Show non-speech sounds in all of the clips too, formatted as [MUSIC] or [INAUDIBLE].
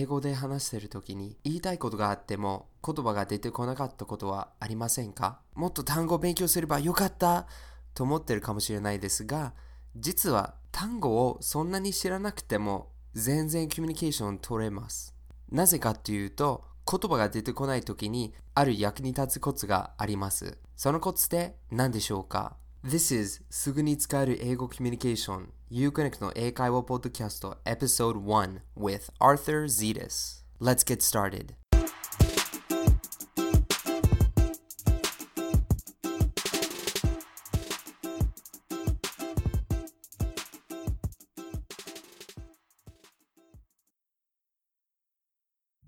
英語で話してる時に言いたいことがあっても言葉が出てこなかったことはありませんか？もっと単語を勉強すればよかったと思ってるかもしれないですが実は単語をそんなに知らなくても全然コミュニケーション取れます。なぜかというと言葉が出てこない時にある役に立つコツがあります。そのコツって何でしょうか？This is すぐに使える英語コミュニケーション Uconnect の英会話ポッドキャスト Episode 1 with Arthur Zetas Let's get started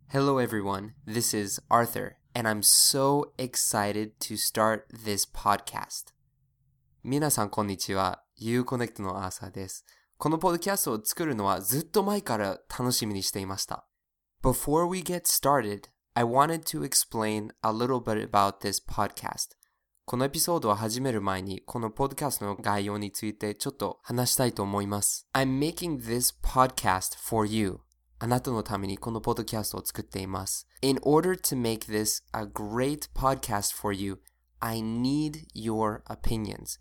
Hello everyone, this is Arthur and I'm so excited to start this podcast. 皆さんこんにちは。 YouConnect のアーサーです。このポッドキャストを作るのはずっと前から楽しみにしていました。Before we get started, I wanted to explain a little bit about this podcast. このエピソードを始める前にこのポッドキャストの概要についてちょっと話したいと思います。I'm making this podcast for you. あなたのためにこのポッドキャストを作っています。In order to make this a great podcast for you, I need your opinions.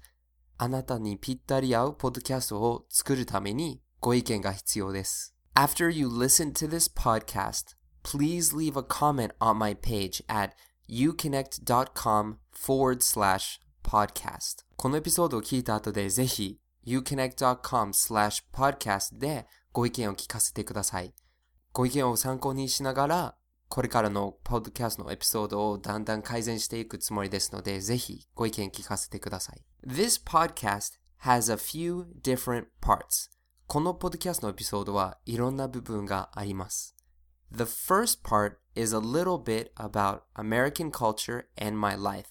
あなたにぴったり合うポッドキャストを作るためにご意見が必要です。After you listen to this podcast, please leave a comment on my page at uconnect.com forward slash podcast このエピソードを聞いた後でぜひ uconnect.com slash podcast でご意見を聞かせてください。ご意見を参考にしながら、これからのポッドキャストのエピソードをだんだん改善していくつもりですので、ぜひご意見聞かせてください。This podcast has a few different parts. このポッドキャストのエピソードはいろんな部分があります。The first part is a little bit about American culture and my life.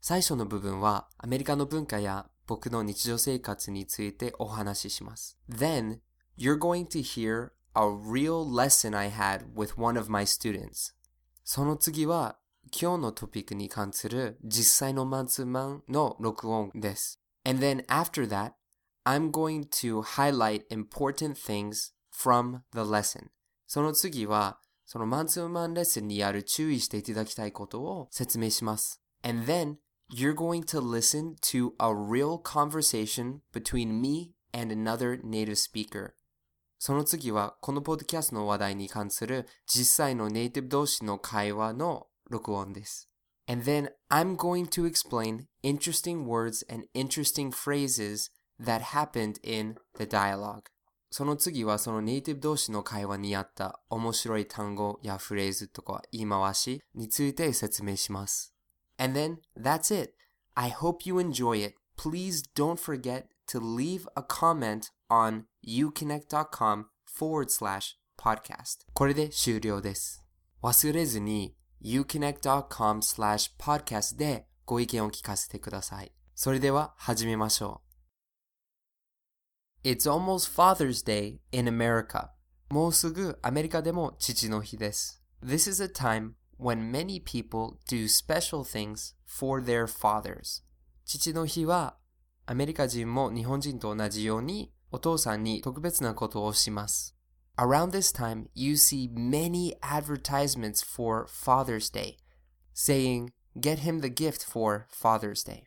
最初の部分はアメリカの文化や僕の日常生活についてお話しします。Then, you're going to hear a real lesson I had with one of my students. その次は 今日のトピックに関する実際のマンツーマンの録音です。And then after that, I'm going to highlight important things from the lesson. その次はそのマンツーマンレッスンにある注意していただきたいことを説明します。And then you're going to listen to a real conversation between me and another native speaker. その次はこのポッドキャストの話題に関する実際のネイティブ同士の会話の 録音です。And then I'm going to explain interesting words and interesting phrases that happened in the dialogue. その次はそのネイティブ同士の会話にあった面白い単語やフレーズとか言い回しについて説明します。And then that's it. I hope you enjoy it. Please don't forget to leave a comment on uconnect.com forward slash podcast これで終了です。忘れずに uconnect.com slash podcast でご意見を聞かせてください。それでは始めましょう。It's almost Father's Day in America. もうすぐアメリカでも父の日です。This is a time when many people do special things for their fathers. 父の日はアメリカ人も日本人と同じようにお父さんに特別なことをします。Around this time, you see many advertisements for Father's Day, saying, Get him the gift for Father's Day.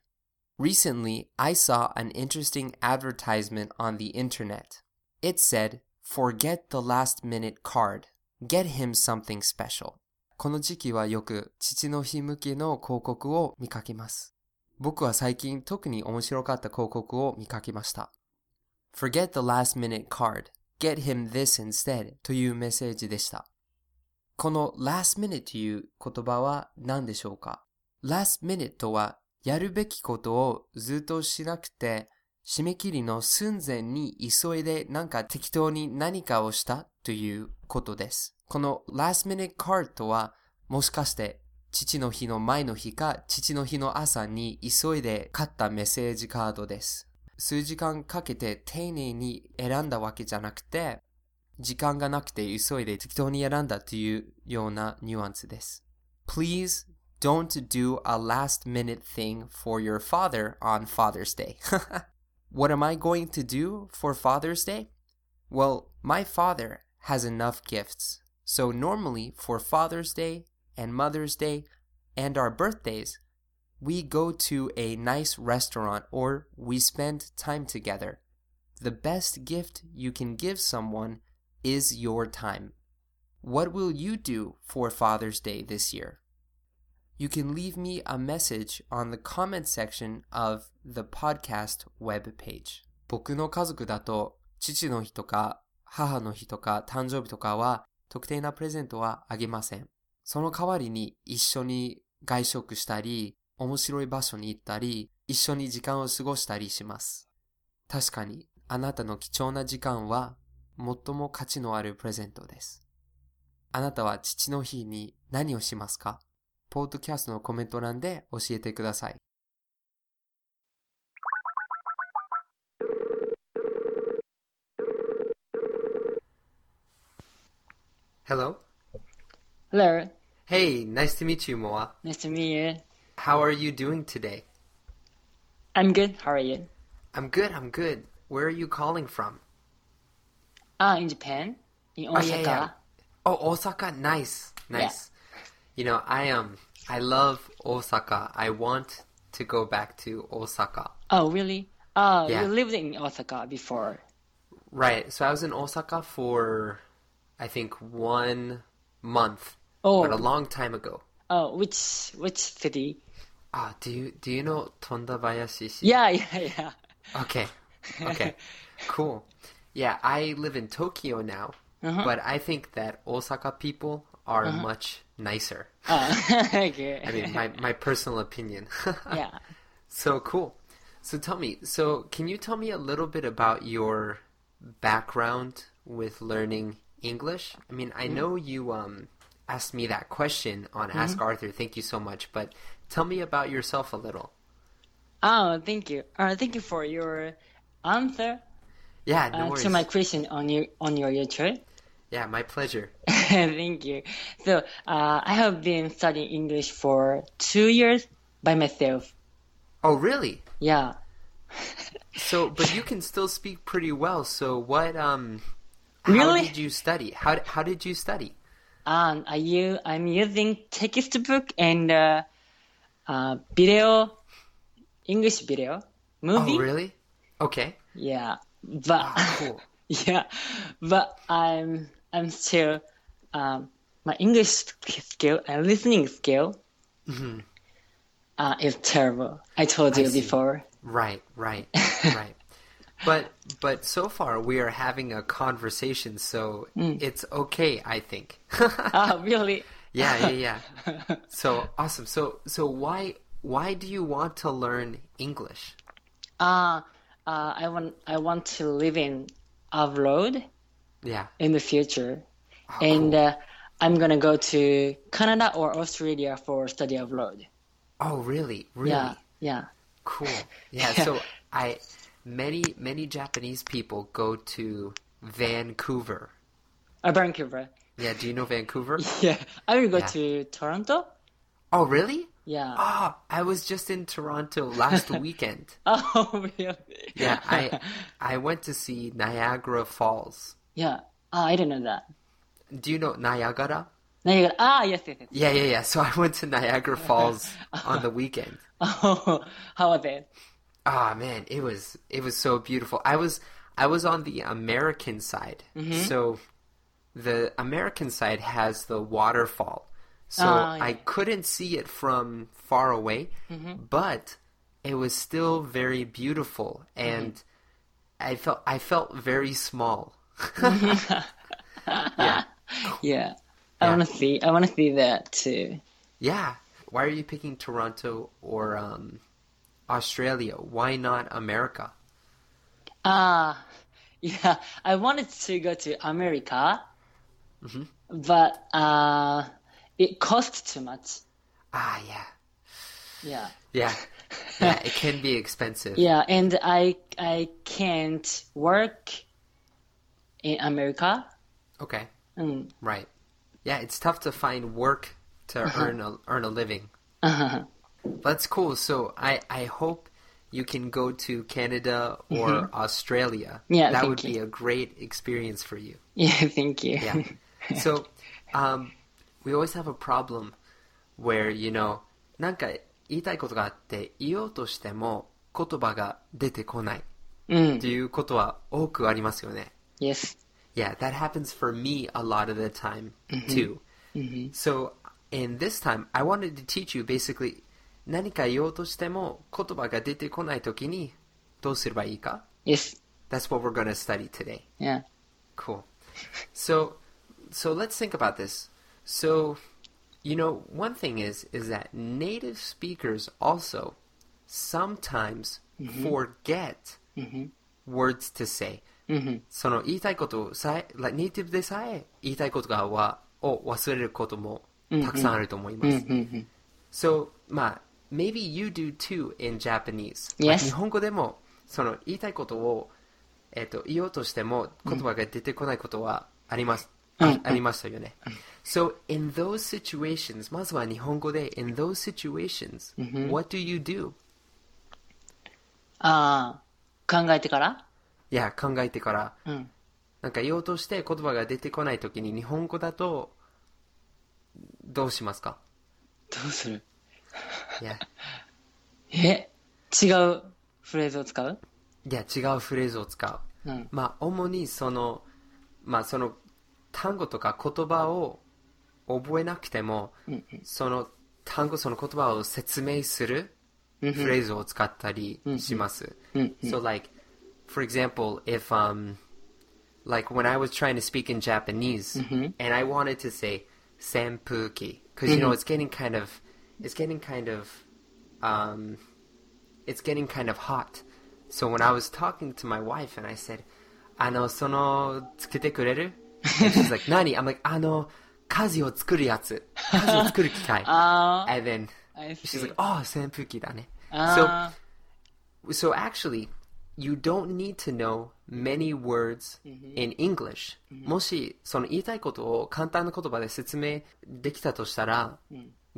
Recently, I saw an interesting advertisement on the internet. It said, Forget the last minute card. Get him something special. この時期はよく父の日向けの広告を見かけます。僕は最近特に面白かった広告を見かけました。Forget the last minute card. Get him this instead というメッセージでした。この last minute という言葉は何でしょうか ?last minute とはやるべきことをずっとしなくて締め切りの寸前に急いでなんか適当に何かをしたということです。この last minute card とはもしかして父の日の前の日か父の日の朝に急いで買ったメッセージカードです。数時間かけて丁寧に選んだわけじゃなくて、時間がなくて急いで適当に選んだというようなニュアンスです。Please don't do a last minute thing for your father on Father's Day. what am I going to do for Father's Day? Well, my father has enough gifts, So normally for Father's Day and Mother's Day and our birthdays, we go to a nice restaurant or we spend time together. The best gift you can give someone is your time. What will you do for Father's Day this year? You can leave me a message on the comment section of the podcast web page. 僕の家族だと父の日とか母の日とか誕生日とかは特定なプレゼントはあげません。その代わりに一緒に外食したり、 面白い場所に行ったり、一緒に時間を過ごしたりします。確かに、あなたの貴重な時間は最も価値のあるプレゼントです。あなたは父の日に何をしますか？ポッドキャストのコメント欄で教えてください。Hello? Hello, Hey, nice to meet you, Moa. nice to meet you. How are you doing today? I'm good. How are you? I'm good, I'm good. Where are you calling from? Ah, in Japan, in Oh, Osaka. yeah, yeah. Oh, Osaka, nice, nice. Yeah. You know, I um, I love Osaka. I want to go back to Osaka. Oh, really? Oh, Yeah. you lived in Osaka before. Right. So I was in Osaka for, I think, one month, Oh, but a long time ago. oh, which which city? Ah, do you do you know Tondabayashi? Yeah, [LAUGHS] yeah, yeah. Okay. [LAUGHS] Okay. cool. Yeah, I live in Tokyo now, but I think that Osaka people are much nicer. [LAUGHS] Oh, okay. I mean, my, my personal opinion. yeah. so cool. So tell me, so can you tell me a little bit about your background with learning English? I mean, I know you um asked me that question on Ask Arthur. Thank you so much, but tell me about yourself a little. Oh, thank you. Uh, thank you for your answer Yeah, no uh, worries. to my question on your on your YouTube. [LAUGHS] Yeah, my pleasure. [LAUGHS] Thank you. So, uh, I have been studying English for two years by myself. Oh, really? Yeah. [LAUGHS] So, but you can still speak pretty well. So, what um Really? how did you study? How how did you study? Um, I u- I'm using textbook and uh, uh, video, English video, movie. Oh, really? Okay. Yeah, but Ah, cool. [LAUGHS] yeah, but I'm I'm still um, my English skill and listening skill uh, is terrible. I told you Mm-hmm. see. before. Right, right, [LAUGHS] right. But but so far we are having a conversation, so Mm. it's okay, I think. [LAUGHS] Ah, really? Yeah, yeah, yeah. [LAUGHS] So awesome. So so why why do you want to learn English? Uh, uh, I want I want to live in abroad Yeah. in the future. Oh, and cool. uh, I'm gonna go to Canada or Australia for study abroad. oh, really? Really? Yeah, yeah. Cool. [LAUGHS] Yeah, so I many many Japanese people go to Vancouver. Uh, Vancouver. Yeah, do you know Vancouver? [LAUGHS] Yeah, I will go Yeah. to Toronto. Oh, really? Yeah. Oh, I was just in Toronto last [LAUGHS] weekend. [LAUGHS] Oh, really? Yeah, I I went to see Niagara Falls. yeah. Ah, I didn't know that. Do you know Niagara? Got ah yes yes yes. Yeah, yeah, yeah. So I went to Niagara Falls on the weekend. Oh, how was it? Ah, man, it was it was so beautiful. I was I was on the American side. So the American side has the waterfall. So Ah, yeah. I couldn't see it from far away, but it was still very beautiful and I felt I felt very small. [LAUGHS] yeah. Yeah. I wanna see. I wanna see that too. Yeah. Why are you picking Toronto or um, Australia? Why not America? Ah, [LAUGHS] yeah. I wanted to go to America, Mm-hmm. but uh, it costs too much. Ah, yeah. Yeah. Yeah. Yeah, it can be expensive. [LAUGHS] Yeah, and I I can't work in America. Okay. Mm. Right. Yeah, it's tough to find work to earn a earn a living. Uh-huh. That's cool. So I I hope you can go to Canada or Australia. Yeah, that would be a great experience for you. [LAUGHS] Yeah, thank you. Yeah. [LAUGHS] so um, we always have a problem where, you know, なんか言いたいことがあって言おうとしても言葉が出てこないうんって。いうことは多くありますよね。 Yes. Yeah, that happens for me a lot of the time too. So, in this time, I wanted to teach you basically 何か言おうとしても言葉が出てこないときにどうすればいいか Yes. That's what we're going to study today. Yeah. Cool. So, so let's think about this. So, you know, one thing is is that native speakers also sometimes forget words to say. その言いたいことさえ、like ネイティブでさえ言いたいことがはを忘れることもたくさんあると思います。So, まあ、maybe you do too in Japanese. Yes. まあ日本語でもその言いたいことを、えっと言おうとしても言葉が出てこないことはあります。 あありましたよね。So, in those situations, まずは日本語で in those situations, what do you do? ああ、考えてから？いや、考えてから、うん。なんか言おうとして言葉が出てこないときに日本語だとどうしますか？どうする？いや、[LAUGHS] え？違うフレーズを使う？いや違うフレーズを使う。うん。まあ、主にその、まあ、その単語とか言葉を覚えなくても、その単語、その言葉を説明するフレーズを使ったりします。So, like, for example, if, um, like when I was trying to speak in Japanese and I wanted to say senpuki, because, you know, it's getting kind of, it's getting kind of, um, it's getting kind of hot. So when I was talking to my wife and I said, あの、その、つけてくれる she's like, 何? I'm like, あの、舵を作るやつ。舵を作る機械。[LAUGHS] あ And then あ、I she's like, oh, 扇風機だね。あ So, so actually, you don't need to know many words in English. もし、その言いたいことを簡単な言葉で説明できたとしたら、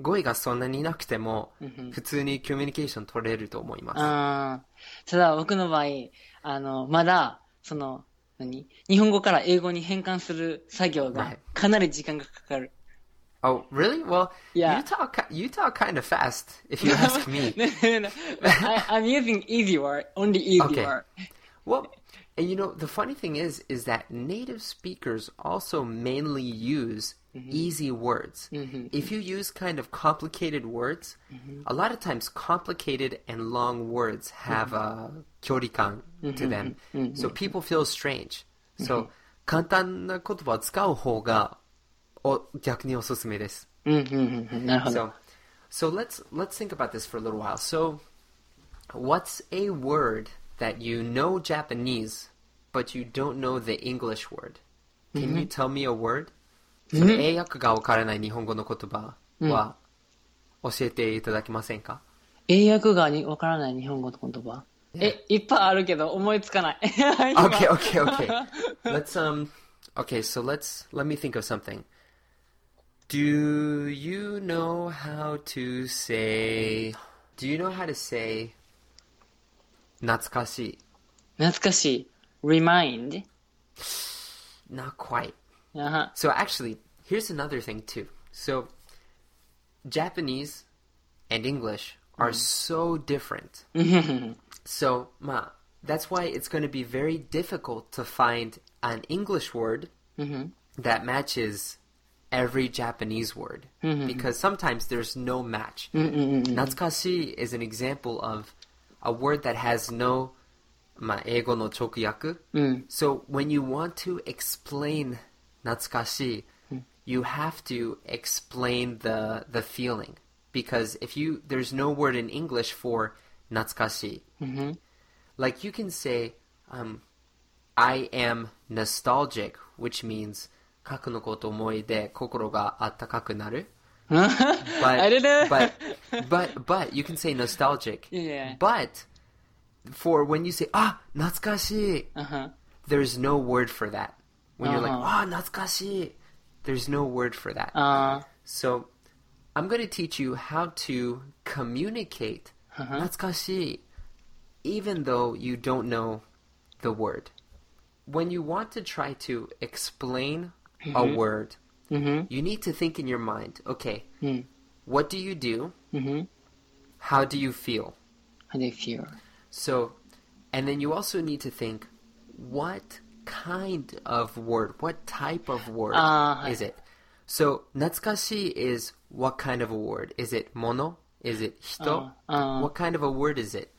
語彙がそんなになくても、普通にコミュニケーション取れると思います。ただ僕の場合、あの、まだ、その、何日本語から英語に変換する作業が.かなり時間がかかる。Oh, really? Well, Yeah. you talk you talk kind of fast, if you ask me. no, no, no. I, I'm using easy word, only easy Okay. word. Well, and you know, the funny thing is, is that native speakers also mainly use easy words. If you use kind of complicated words, a lot of times complicated and long words have a kyorikan to them. So people feel strange. So, 簡単な言葉を使う方がお逆におすすめです。うんうんうんうん。なるほど。 So, so let's let's think about this for a little while. So, what's a word that you know Japanese but you don't know the English word? Can you tell me a word? その英訳がわからない日本語の言葉は教えていただけませんか？英訳がにわからない日本語の言葉。え、いっぱいあるけど思いつかない。今 Okay, okay, [LAUGHS] okay. let's [LAUGHS] um okay, so let's let me think of something. Do you know how to say Do you know how to say 懐かしい懐かしい。remind? Not quite. あは So actually, here's another thing too. So Japanese and English are so different. [LAUGHS] so, ma, that's why it's going to be very difficult to find an English word that matches every Japanese word because sometimes there's no match. Natsukashi is an example of a word that has no まあ、英語の直訳。So when you want to explain 懐かしい you have to explain the the feeling because if you there's no word in English for 懐かしい Like you can say um, I am nostalgic which means 過去のことを思い出心があったかくなる but, I don't know. but [LAUGHS] but but you can say nostalgic. Yeah. But for when you say ah natsukashi, uh-huh. there's no word for that. When uh-huh. you're like uh-huh. ah natsukashi, there's no word for that. Uh-huh. So I'm going to teach you how to communicate uh-huh. natsukashi, even though you don't know the word. When you want to try to explain mm-hmm. a word Mm-hmm. You need to think in your mind. Okay, mm. what do you do? Mm-hmm. How do you feel? How do you feel? So, and then you also need to think, what kind of word? What type of word uh, is it? So, natsukashi is what kind of a word? Is it mono? Is it hito? Uh, uh, what kind of a word is it?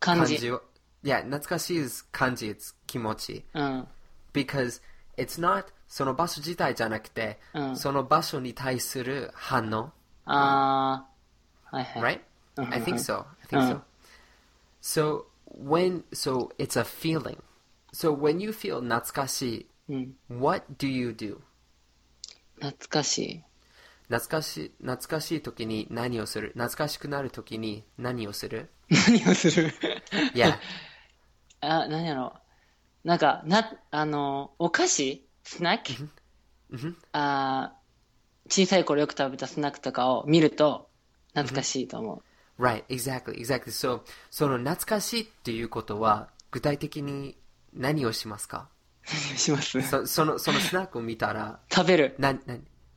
Kanji. kanji yeah, natsukashi is kanji. It's kimochi. Uh. because it's not その場所自体じゃなくて、その場所に対する反応ああ、はいはい。Right? I think so. I think、so. So, when, so, it's a feeling. So, when you feel 懐かしい、what do you do? 懐かしい。懐かし、懐かしい時に何をする？懐かしくなる時に何をする？[LAUGHS] 何をする？いや。あ、何やろ？う。なんか、な、あの、お菓子？スナック、あー小さい頃よく食べたスナックとかを見ると、懐かしいと思う。Right, exactly, exactly. So その懐かしいっていうことは具体的に何をしますか？何をします？そそのそのスナックを見たら [LAUGHS] 食べる。なな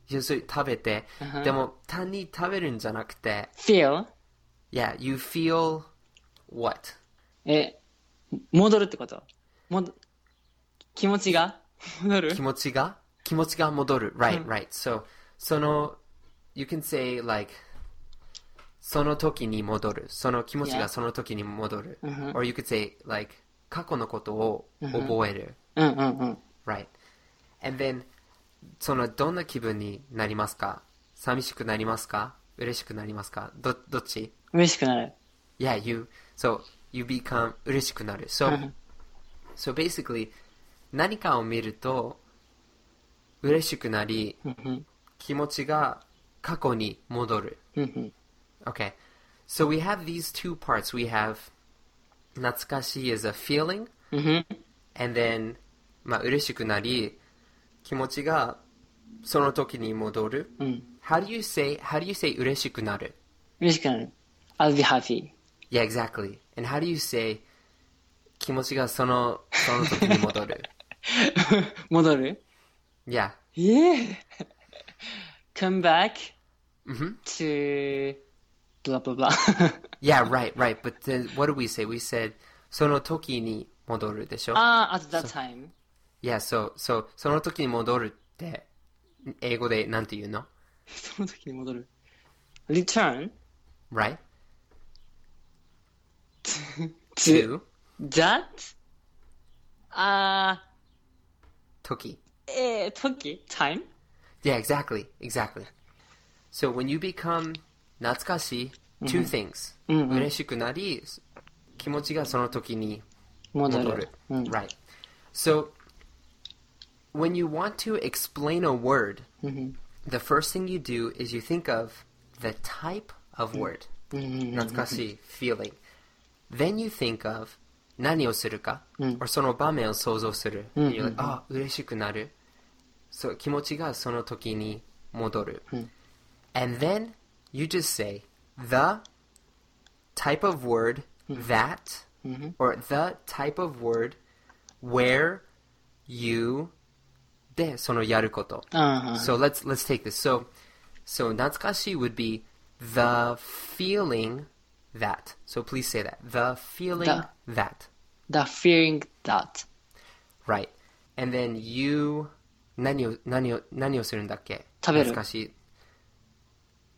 要するに食べて、Uh-huh. でも単に食べるんじゃなくて feel? Yeah, you feel what? え、戻るってこと？もど気持ちが？戻る？気持ちが？気持ちが戻る。Right right. So その you can say like その時に戻る。その気持ち Yeah. がその時に戻る、Mhm. or you could say like 過去のことを覚える、うんうんうん。right. And then そのどんな気分になりますか？寂しくなりますか？嬉しくなりますか？どどっち？嬉しくなる。Yeah, you. So you become 嬉しくなる。So, うん so basically 何かを見ると嬉しくなりうんうん気持ちが過去に戻る。うんうん。 Okay. So we have these two parts. We have 懐かしい is a feeling うんうん。 and then まあ嬉しくなり気持ちがその時に戻る。うん。 How do you say how do you say 嬉しくなる嬉しくなる。I'll be happy. Yeah, exactly. And how do you say 気持ちがそのその時に戻る [LAUGHS] 戻る Yeah. ええ come back Mhm. to blah blah blah. Yeah, right, right. But then what do we say? We said その時に戻るでしょああ、at that time. Yeah, so, so その時に戻るって英語でなんて言うのその時に戻る。return Right? to To that? あ時 ー、えー、時 time? Yeah, exactly, exactly. So when you become 懐かしい two things. うんうん嬉しくなり気持ちがその時に戻る。戻る。うん。 Right. So when you want to explain a word, うん the first thing you do is you think of the type of word. うんうん懐かしい feeling. Then you think of 何をするか、うん or その場面を想像する。うん You're like, あ、嬉しくなる。そう、気持ちがその時に戻る。うん And then you just say the type of word that うん or the type of word where you でそのやること。あ So let's let's take this. So so 懐かしい would be the feeling that. So please say that. The feeling The- that. the feeling that. Right. And then you 何を何を何をするんだっけ食べる懐かしい。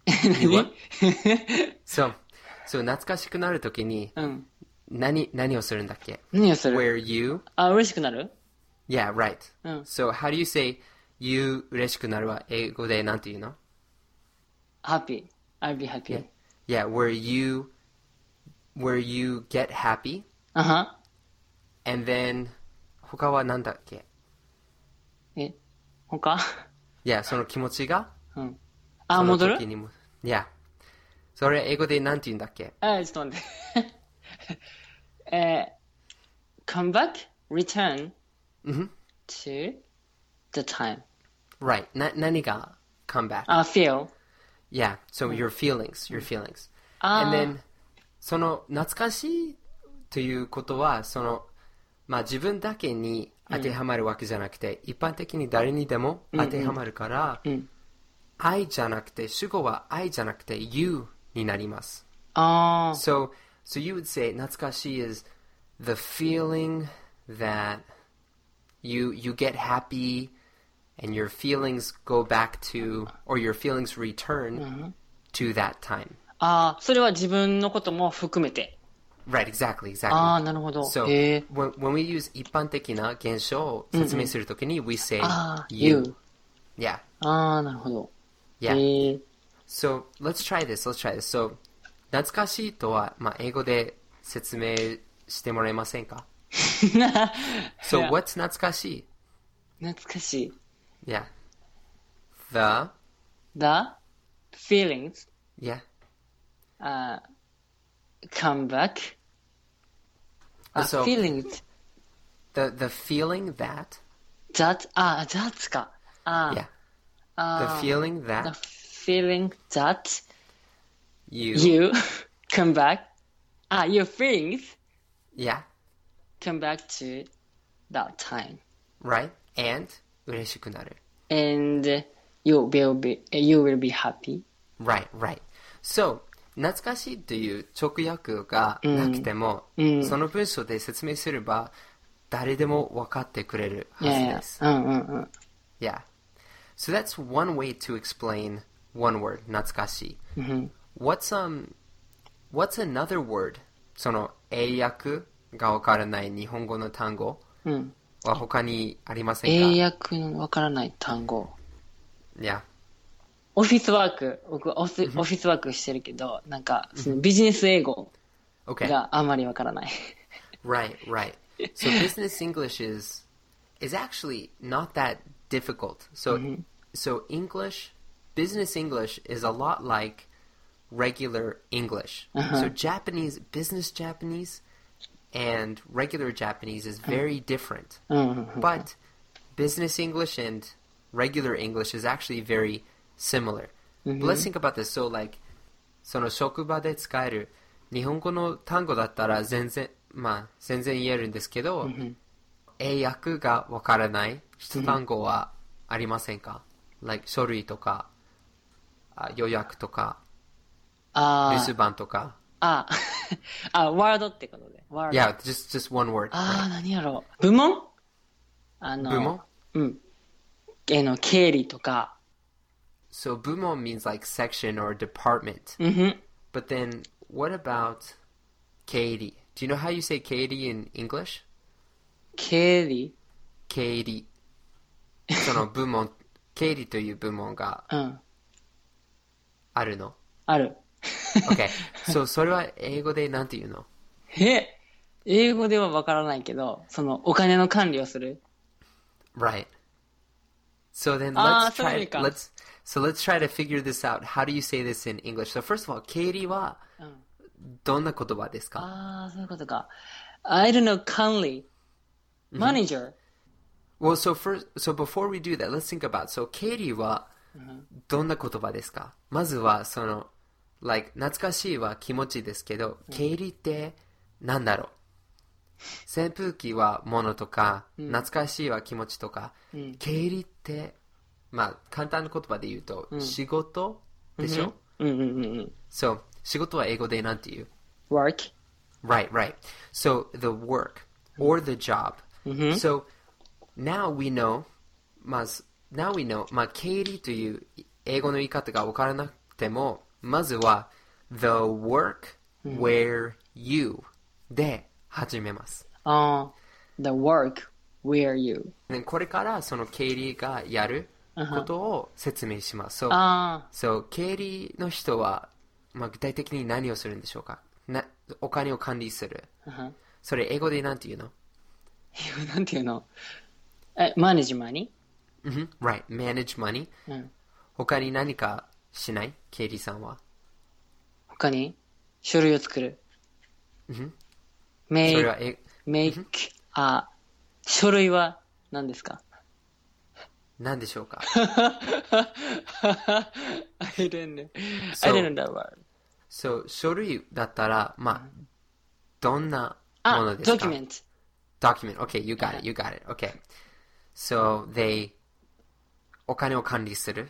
何 So so 懐かしくなるときにうん。何何をするんだっけ何をする [LAUGHS] Where [LAUGHS] you あ、嬉しくなる Yeah, right. うん。 So how do you say you 嬉しくなるは英語でなんて言うの happy. I'll be happy. Yeah, where you where you get happy あは and then 他はなんだっけえ、他 Yeah, その気持ちがうん。あ、その戻る時にも Yeah. それ英語でなんて言うんだっけあ、ちょっと待って。えー、come back, [LAUGHS] return Mhm. to the time. Right. な何が come back? あ、feel. Yeah, so your feelings, your feelings. あ And ー then その懐かしいということはその まあ自分だけに当てはまるわけじゃなくて、一般的に誰にでも当てはまるから、ん I じゃなくて、主語は I じゃなくて You になります。あ So, so you would say 懐かしい is the feeling that you you get happy and your feelings go back to or your feelings return to that time. あ、ああ、それは自分のことも含めて。Right, exactly, exactly. ああ、なるほど。 So へえ。 when, when we use 一般的な現象を説明するときに we say ああ、 you. you。 Yeah, ああ、なるほど。 yeah. へえ。 So let's try this. Let's try this. So 懐かしいとは、まあ、英語で説明してもらえませんか [LAUGHS] So Yeah. what's 懐かしい懐かしい。 Yeah. The The feelings yeah. uh, come back. あ、 So- feelings The the feeling that that, あ、that か。あ、 yeah. The あ feeling the that feeling that you, you [LAUGHS] come back. あ、your feelings yeah, come back to that time. right? And 嬉しくなる。 And you will be, you will be happy. Right, right. So, 懐かしいという直訳がなくても、その文章で説明すれば、誰でも分かってくれるはいずです。。うんうんうん。Yeah. So that's one way to explain one word, 懐かしい。What's, um, what's another word? その英訳がわからない日本語の単語うん。は他にありませんか？英訳のわからない単語。Yeah. オフィスワーク、僕オフオフィスワークしてるけど、なんか、そのビジネス英語 Okay. があんまりわからない。 Right, right. So business [LAUGHS] English is is actually not that difficult. So so English, business English is a lot like regular English. So Japanese, business Japanese and regular Japanese is very different. うんうんうん。 But business English and regular English is actually very similar. But let's think about this. So like その職場で使える日本語の単語だったら全然まあ全然言えるんですけど、英訳がわからない一単語はありませんか、like 書類とかあ予約とか留あ守番とかあ、あ、[LAUGHS] あ、ワードってことで。ワード。Yeah, just, just one word. ああ、何やろう。部門？あの、部門？うん。えの、経理とか。so bumo means like section or department. Mm-hmm. But then what about keiri? Do you know how you say keiri in English? keiri. keiri. その部門、経理という部門があるの。ある。okay. So, それは英語でなんて言うのえ英語ではわからないけど、そのお金の管理をする。Right. So then let's try, let's, so let's try to figure this out. How do you say this in English? So first of all, Katie はうん。どんな言葉ですかああ、そういうことか。I don't know, 管理。manager. Well, so first, so before we do that, let's think about. So, Katie はどんな言葉ですかまずは、その、like、懐かしいは気持ちですけど、Katie ってなんだろう扇風機は物とか、懐かしいは気持ちとか、Katie って、まあ、簡単な言葉で言うと、仕事でしょ、うんうんうんうん。So, 仕事は英語でなんて言う work. Right, right. So the work or the job. So now we know, まず now we know, まあ、経理という英語の言い方が分からなくても、まずは the work where you で始めます。ああ、the work where you. でこれからその経理がやることを説明します。So, あ so 経理の人は、まあ、具体的に何をするんでしょうか？なお金を管理する。あ、うん。それ英語でなんて言うの？英語なんていうの？え、マネジマニ Mhm, Right. Manage money？うん。他に何かしない？ケイリーさんは。他に？書類を作る。それ make, はえ、make, あ、書類は何ですか？何でしょうか I don't know. I don't know that word. ?So, 書類だったら、まあ、どんなもあの、ですかドキュメント。document. Okay, you got it. You got it. Okay. So they お金を管理する。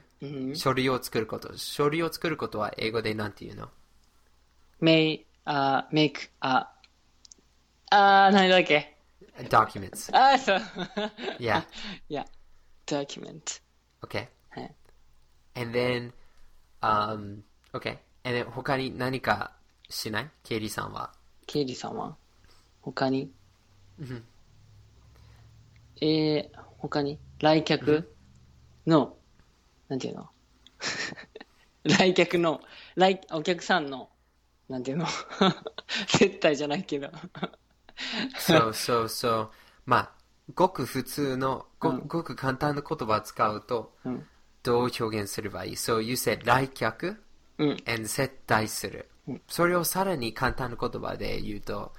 書類を作ること。書類を作ることは英語でなんて言うの may, uh, make, あ、あー、何だっけ ?documents. あー、そう。Yeah. yeah. Document. Okay. はい。And then, um, okay. And then 他に何かしない？ケイリーさんは。ケイリーさんは？他に？えー、他に？来客の、なんていうの？[LAUGHS] 来客の、来、お客さんの、なんていうの？[LAUGHS] 接待じゃないけど。そうそうそう。まあ、ごく普通の、ご,、ごく簡単な言葉を使うと、んどう表現すればいい ?So you said 来客うん。and 接待する。それをさらに簡単な言葉で言うと、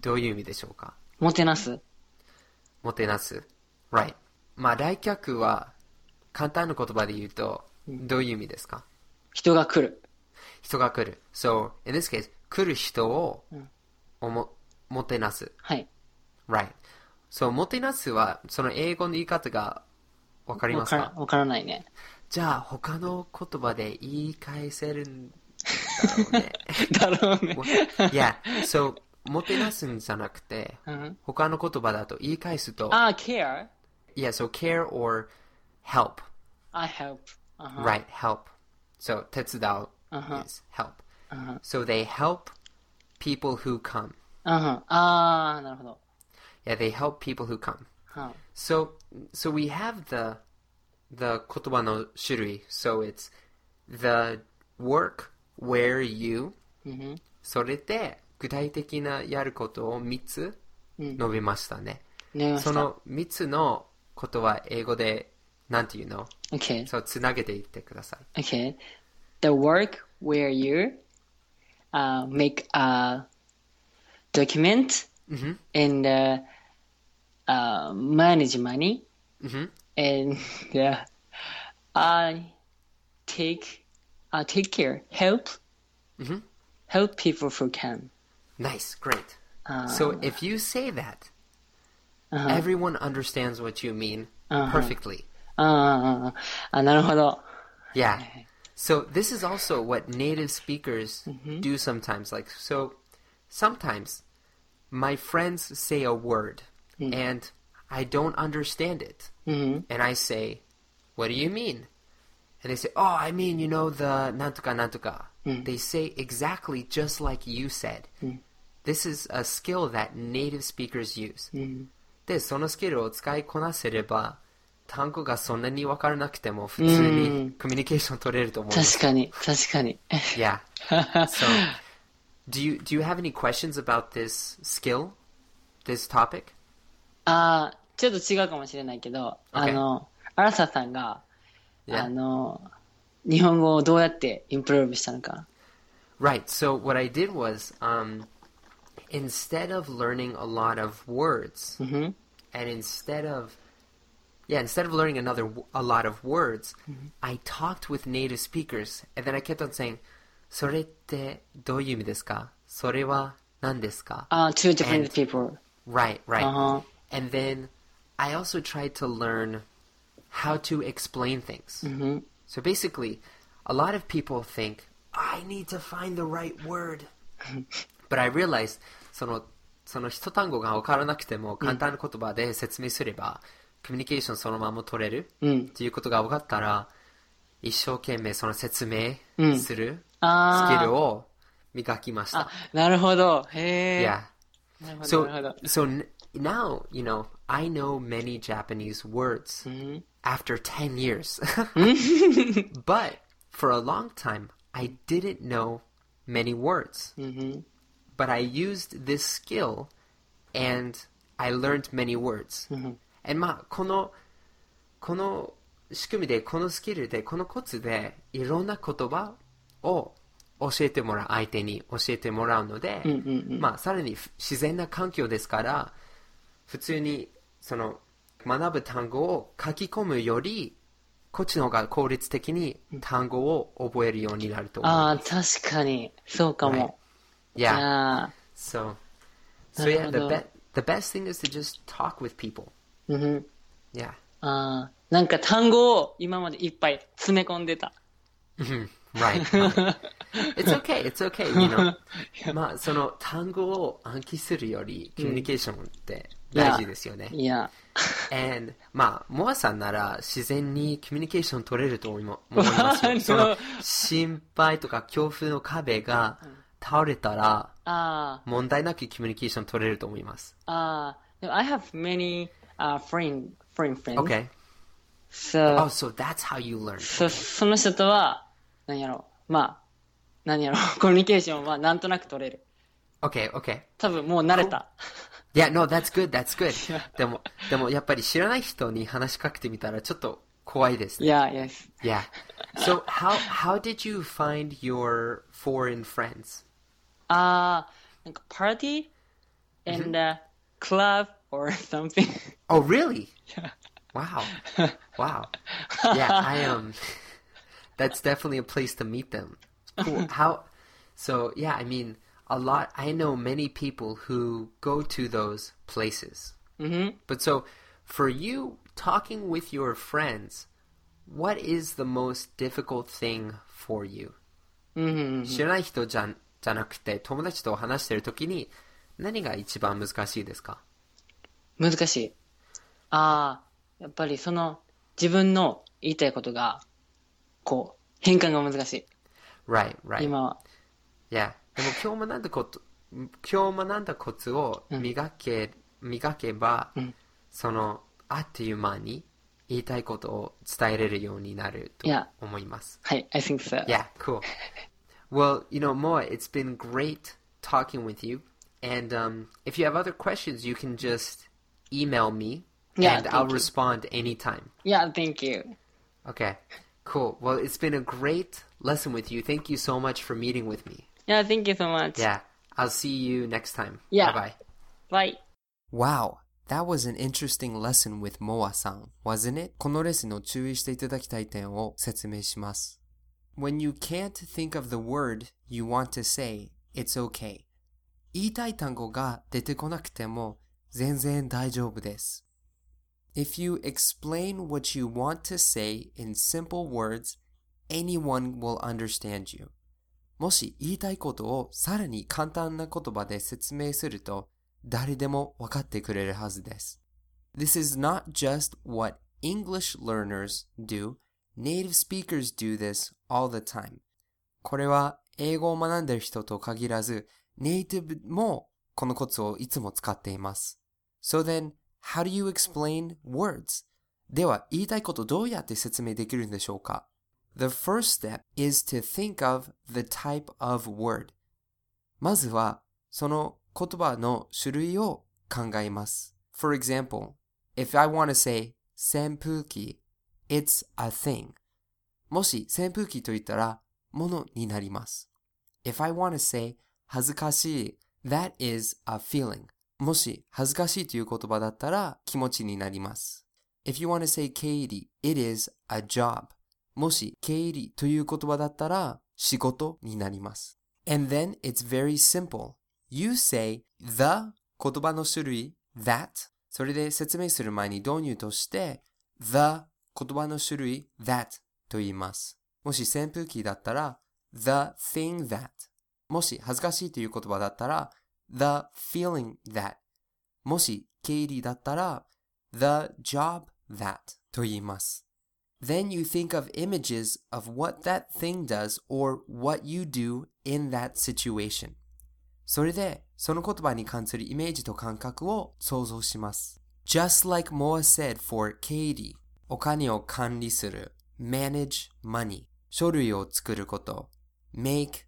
どういう意味でしょうか？もてなすもてなす。Right. まあ、来客は簡単な言葉で言うと、どういう意味ですか？人が来る。人が来る。So, in this case, 来る人をおももてなす。はい。Right. So, もてなすは、その英語の言い方がわかりわますか？わからないね。じゃあ、他の言葉で言い返せるんだろうね。[LAUGHS] だろうね。yeah. So, もてなすんじゃなくて、うん他の言葉だと言い返すと、あー、care? yeah, so care or help. I help. あは Right, help. So, 手伝う Uh-huh. is help. So, they help people who come. ああー、なるほど。Yeah, they help people who come. は So, so we have the the 言葉の種類. So it's the work where you それで具体的なやることを3つ述べましたね。その3つのことは英語でなんて言うの Okay. そう、つなげていってください。Okay. The work where you uh, make a document and uh, uh, manage money, mm-hmm. and [LAUGHS] yeah, I take I take care help mm-hmm. help people who can. Nice, great. Uh, so if you say that, uh-huh. everyone understands what you mean uh-huh. perfectly. Uh, uh yeah. So this is also what native speakers mm-hmm. do sometimes. Like so, sometimes my friends say a word, and I don't understand it, and I say, "What do you mean?" And they say, "Oh, I mean, you know the nantuka nantuka." They say exactly just like you said. This is a skill that native speakers use. で、そのスキルを使いこなせれば、単語がそんなに分からなくても普通にコミュニケーション取れると思います。確かに、確かに。 Yeah. [LAUGHS] so, do you do you have any questions about this skill, this topic? ああ、ちょっと違うかもしれないけど、あの、アラサさんが、 Yeah. あの、日本語をどうやってインプローブしたのか。 Right. So what I did was, um, instead of learning a lot of words, and instead of yeah, instead of learning another w- a lot of words, I talked with native speakers, and then I kept on saying, それってどういう意味ですかそれは何ですかああ、two different And- people. Right, right. Uh-huh. And then I also tried to learn how to explain things. So basically, a lot of people think, I need to find the right word. but I realized, その、その一単語が分からなくても簡単な言葉で説明すれば、コミュニケーションそのまま取れる、っていうことが分かったら、一生懸命その説明するスキルを磨きました。あ、なるほど。へえ。Yeah. なるほど、So, なるほど。so now, you know, I know many Japanese words after 10 years. [LAUGHS] but for a long time, I didn't know many words. But I used this skill and I learned many words. And まあ、この、この仕組みで、このスキルで、このコツで、いろんな言葉を教えてもらう、相手に教えてもらうので、まあ、さらにふ自然な環境ですから、 普通に、その、学ぶ単語を書き込むより、こっちの方が効率的に単語を覚えるようになると思う。ああ、確かに。そうかも。Yeah. あ So, so yeah, the なるほど。be- the the best thing is to just talk with people. うんふん。Yeah. ああ、なんか単語を今までいっぱい詰め込んでた。Mhm. Right. right. it's okay. It's okay. You know. [LAUGHS] まあ、その単語を暗記するより、コミュニケーションって大事ですよね。いや、And まあ、モアさんなら自然にコミュニケーション取れると思いますよ。[LAUGHS] その心配とか恐怖の壁が倒れたら、あ問題なくコミュニケーション取れると思います。あ、あ I have many uh, friend, friend friends. Okay. So, Oh, so that's how you learn. そ、その人とは、何やろまあ、何やろコミュニケーションはなんとなく取れる。Okay, okay. 多分もう慣れた。Yeah, no, that's good, that's good. [LAUGHS] でも、でもやっぱり知らない人に話しかけてみたらちょっと怖いですね。 Yeah, yes. Yeah. So how how did you find your foreign friends? ああ、なんか party and a club or something. [LAUGHS] Oh, really? Wow. [LAUGHS] Wow. Yeah, I um that's definitely a place to meet them. Cool. How So, yeah, I mean, a lot I know many people who go to those places. But so for you talking with your friends, what is the most difficult thing for you? 知らない人じゃじゃなくて友達と話してるときに何が一番難しいですか難しい。ああ、やっぱりその自分の言いたいことが、こう、変換が難しい。 Right, right. 今は。 Yeah. でも今日学んだこと、今日学んだコツを磨け、磨けば、その、あっという間に言いたいことを伝えれるようになると Yeah. 思います。はい、I think so. Yeah, cool. [LAUGHS] Well, you know, Moa, it's been great talking with you. And um, if you have other questions, you can just email me Yeah, and I'll thank you. respond anytime. Yeah, thank you. Okay, cool. Well, it's been a great lesson with you. Thank you so much for meeting with me. Yeah, thank you so much. Yeah, I'll see you next time. Yeah. Bye bye. Bye. Wow, that was an interesting lesson with Moa-san, wasn't it? このレッスンの注意していただきたい点を説明します。When you can't think of the word you want to say, it's okay. 言いたい単語が出てこなくても全然大丈夫です。If you explain what you want to say in simple words, anyone will understand you. もし言いたいことをさらに簡単な言葉で説明すると誰でも分かってくれるはずです。This is not just what English learners do, native speakers do this all the time. これは英語を学んでる人と限らず、ネイティブもこのコツをいつも使っています。So then, how do you explain words? では、言いたいことどうやって説明できるんでしょうか？The first step is to think of the type of word. まずはその言葉の種類を考えます。For example, if I want to say 扇風機 it's a thing. もし扇風機と言ったらものになります。If I want to say 恥ずかしい that is a feeling. もし恥ずかしいという言葉だったら気持ちになります。If you want to say keiri, it is a job. もし経理という言葉だったら仕事になります。And then it's very simple. You say the 言葉の種類 that それで説明する前に導入として the 言葉の種類 that と言います。もし扇風機だったら the thing that もし恥ずかしいという言葉だったら the feeling that もし経理だったら the job that と言います。Then you think of images of what that thing does or what you do in that situation. それで、その言葉に関するイメージと感覚を想像します。Just like Moa said for keiri, お金を管理する、manage money、書類を作ること、make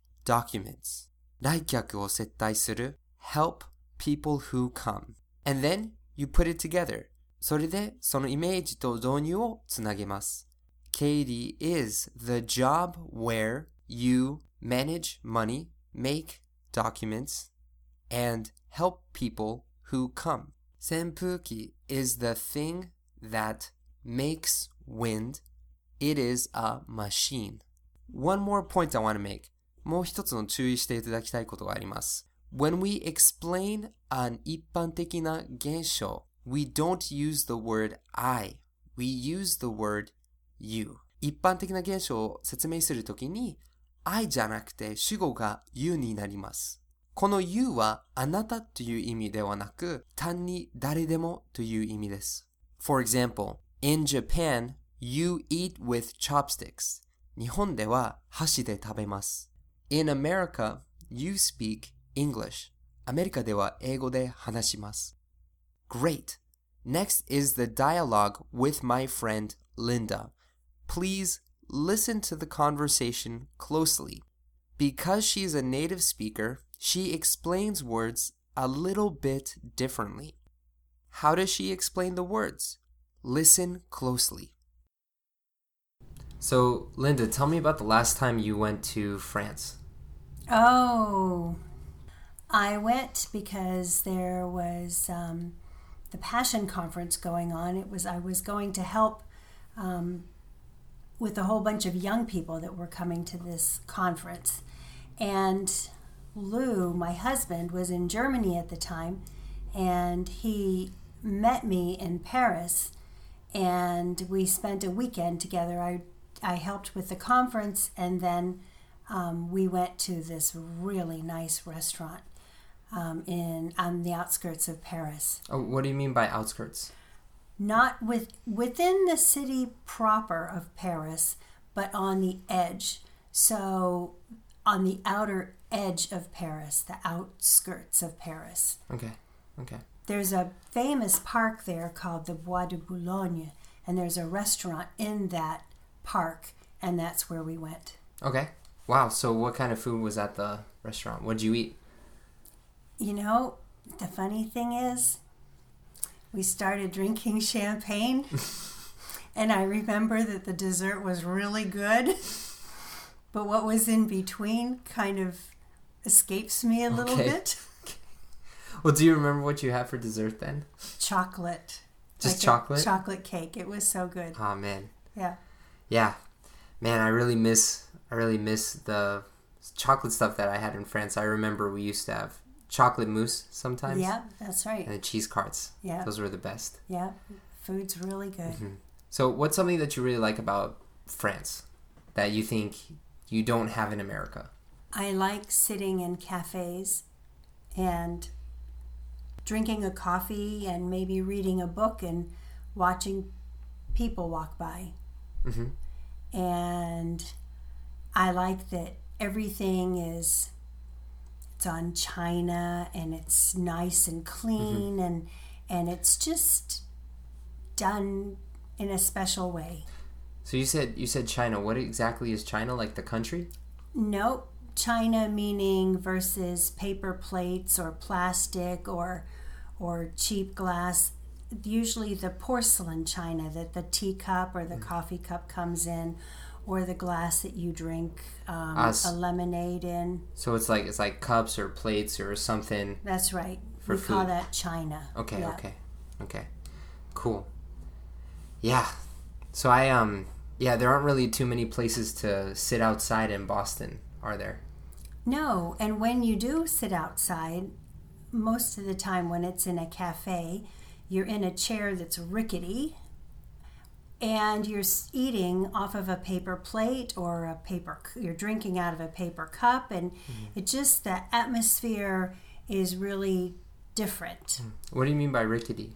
help people who come. And then you put it together. それで、そのイメージと導入をつなげます。keiri is the job where you manage money, make documents, and help people who come. 扇風機 is the thing that makes wind. It is a machine. One more point I want to make. もう一つの注意していただきたいことがあります。When we explain an 一般的な現象 we don't use the word I. We use the word you. 一般的な現象を説明するときに I じゃなくて主語が you になります。この you はあなたという意味ではなく単に誰でもという意味です。For example, in Japan, you eat with chopsticks. 日本では箸で食べます。In America, you speak English. アメリカでは英語で話します。Great. Next is the dialogue with my friend Linda. Please listen to the conversation closely. Because she's a native speaker, she explains words a little bit differently. How does she explain the words? Listen closely. So, Linda, tell me about the last time you went to France. Oh, I went because there was um, the Passion Conference going on. It was I was going to help um, with a whole bunch of young people that were coming to this conference, and Lou, my husband, was in Germany at the time, and he met me in Paris, and we spent a weekend together. I I helped with the conference, and then um, we went to this really nice restaurant um, in on the outskirts of Paris. Oh, what do you mean by outskirts? Not with within the city proper of Paris, but on the edge. So on the outer edge of Paris, the outskirts of Paris. Okay, okay. There's a famous park there called the Bois de Boulogne, and there's a restaurant in that park, and that's where we went. Okay. Wow, so what kind of food was at the restaurant? What'd you eat? You know, the funny thing is, we started drinking [LAUGHS] champagne, and I remember that the dessert was really good, but what was in between kind of escapes me a little Okay. bit. [LAUGHS] Well, do you remember what you had for dessert then? Chocolate. Just a chocolate? chocolate cake. It was so good. Oh man. Yeah. Yeah. Man, I really miss I really miss the chocolate stuff that I had in France. I remember we used to have chocolate mousse sometimes. Yeah, that's right. And the cheese carts. Yeah. Those were the best. Yeah. Food's really good. So what's something that you really like about France that you think you don't have in America? I like sitting in cafes and drinking a coffee and maybe reading a book and watching people walk by. Mhm. And I like that everything is it's on china and it's nice and clean mm-hmm. and and it's just done in a special way. So you said you said China. What exactly is China like the country? Nope. China meaning versus paper plates or plastic or or cheap glass. Usually the porcelain china that the teacup or the mm-hmm. coffee cup comes in, or the glass that you drink um, Us. a lemonade in. So it's like it's like cups or plates or something. That's right. For we call that china. Okay, Yeah. okay. Okay. Cool. Yeah. So I um yeah, there aren't really too many places to sit outside in Boston, are there? No, and when you do sit outside, most of the time when it's in a cafe, you're in a chair that's rickety and you're eating off of a paper plate or a paper you're drinking out of a paper cup and mm-hmm. it just the atmosphere is really different. Mm. What do you mean by rickety?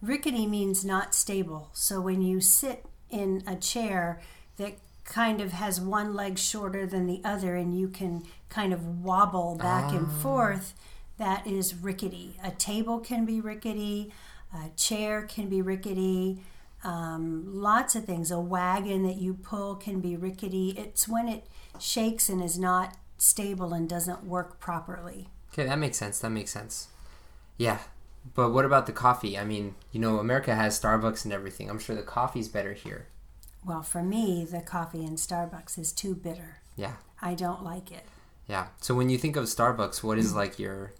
Rickety means not stable. So when you sit in a chair that kind of has one leg shorter than the other and you can kind of wobble back and ah. forth, that is rickety. A table can be rickety, a chair can be rickety. Um, lots of things. A wagon that you pull can be rickety. It's when it shakes and is not stable and doesn't work properly. Okay, that makes sense. That makes sense. Yeah. But what about the coffee? I mean, you know, America has Starbucks and everything. I'm sure the coffee's better here. Well, for me, the coffee in Starbucks is too bitter. Yeah. I don't like it. Yeah. So when you think of Starbucks, what is like your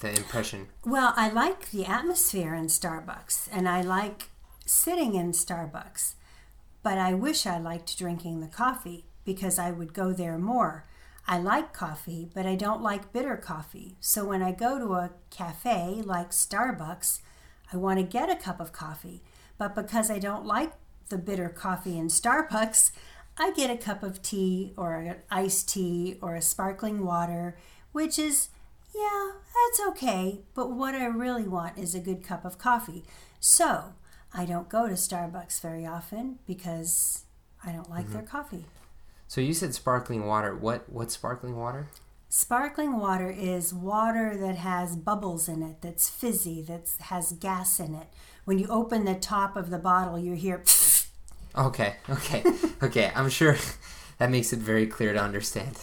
the impression? Well, I like the atmosphere in Starbucks and I like sitting in Starbucks, but I wish I liked drinking the coffee because I would go there more. I like coffee, but I don't like bitter coffee. So when I go to a cafe like Starbucks, I want to get a cup of coffee. But because I don't like the bitter coffee in Starbucks, I get a cup of tea or an iced tea or a sparkling water, which is, yeah, that's okay. But what I really want is a good cup of coffee. So I don't go to Starbucks very often because I don't like mm-hmm. their coffee. So you said sparkling water. What what's sparkling water? Sparkling water is water that has bubbles in it, that's fizzy, that has gas in it. When you open the top of the bottle, you hear. [LAUGHS] Okay, okay, [LAUGHS] okay. I'm sure [LAUGHS] that makes it very clear to understand.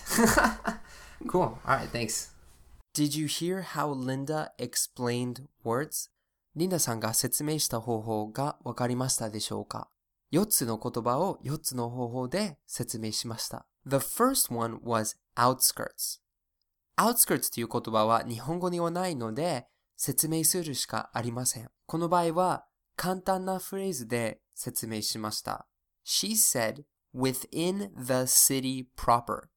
cool. All right, thanks. Did you hear how Linda explained words? リンダさんが説明した方法がわかりましたでしょうか？4つの言葉を4つの方法で説明しました。The first one was outskirts. outskirts という言葉は日本語にはないので説明するしかありません。この場合は簡単なフレーズで説明しました。She said within the city proper.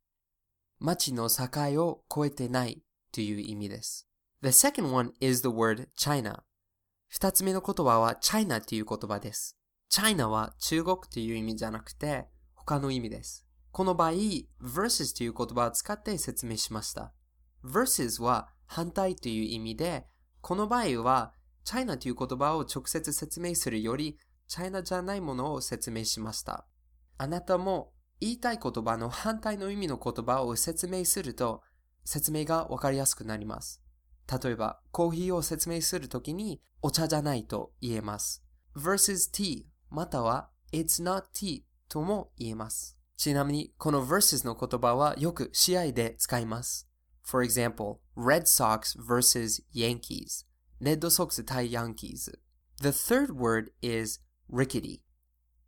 街の境を越えてないという意味です。The second one is the word China. 二つ目の言葉は China という言葉です。China は中国という意味じゃなくて他の意味です。この場合、versus という言葉を使って説明しました。versus は反対という意味で、この場合は China という言葉を直接説明するより China じゃないものを説明しました。あなたも言いたい言葉の反対の意味の言葉を説明すると説明がわかりやすくなります。例えば、コーヒーを説明するときにお茶じゃないと言えます。versus tea または it's not tea とも言えます。ちなみに、この versus の言葉はよく試合で使います。For example, Red Sox versus Yankees. レッドソックス対ヤンキーズ。The third word is rickety.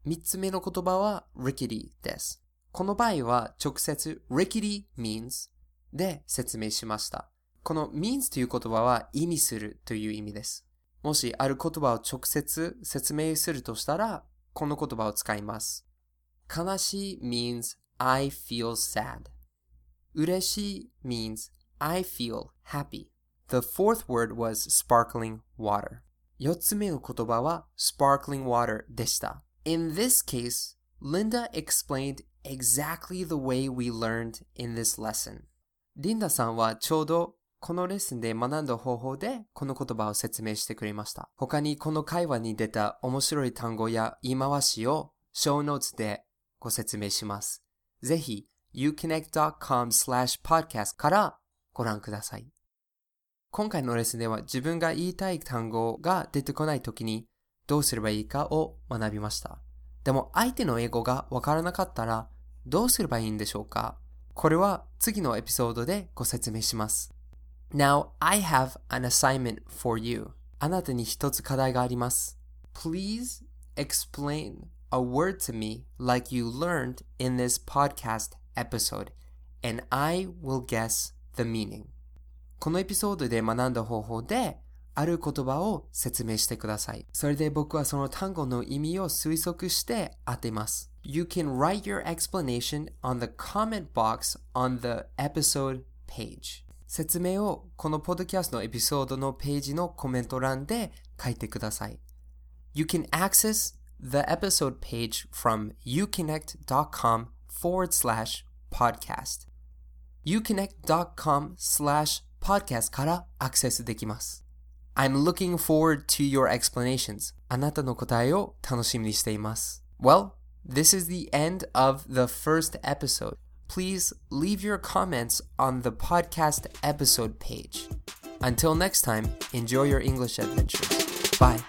三つ目の言葉は rickety です。この場合は直接 rickety means で説明しました。この means という言葉は意味するという意味です。もしある言葉を直接説明するとしたら、この言葉を使います。悲しい means I feel sad. 嬉しい means I feel happy. The fourth word was sparkling water. 四つ目の言葉は sparkling water でした。In this case, Linda explained exactly the way we learned in this lesson. リンダさんはちょうどこのレッスンで学んだ方法でこの言葉を説明してくれました。他にこの会話に出た面白い単語や言い回しを show notes でご説明します。ぜひ youconnect.com slash podcast からご覧ください。今回のレッスンでは自分が言いたい単語が出てこないときにどうすればいいかを学びました。でも相手の英語がわからなかったらどうすればいいんでしょうかこれは次のエピソードでご説明します。Now, I have an assignment for you. あなたに一つ課題があります。Please explain a word to me like you learned in this podcast episode, and I will guess the meaning. このエピソードで学んだ方法で、ある言葉を説明してください。それで僕はその単語の意味を推測して当てます。You can write your explanation on the comment box on the episode page. 説明をこのポッドキャストのエピソードのページのコメント欄で書いてください。You can access the episode page from iu-connect.com forward slash podcast iu-connect.com slash podcast からアクセスできます。I'm looking forward to your explanations. あなたの答えを楽しみにしています。Well, this is the end of the first episode please leave your comments on the podcast episode page. Until next time, enjoy your English adventures. Bye.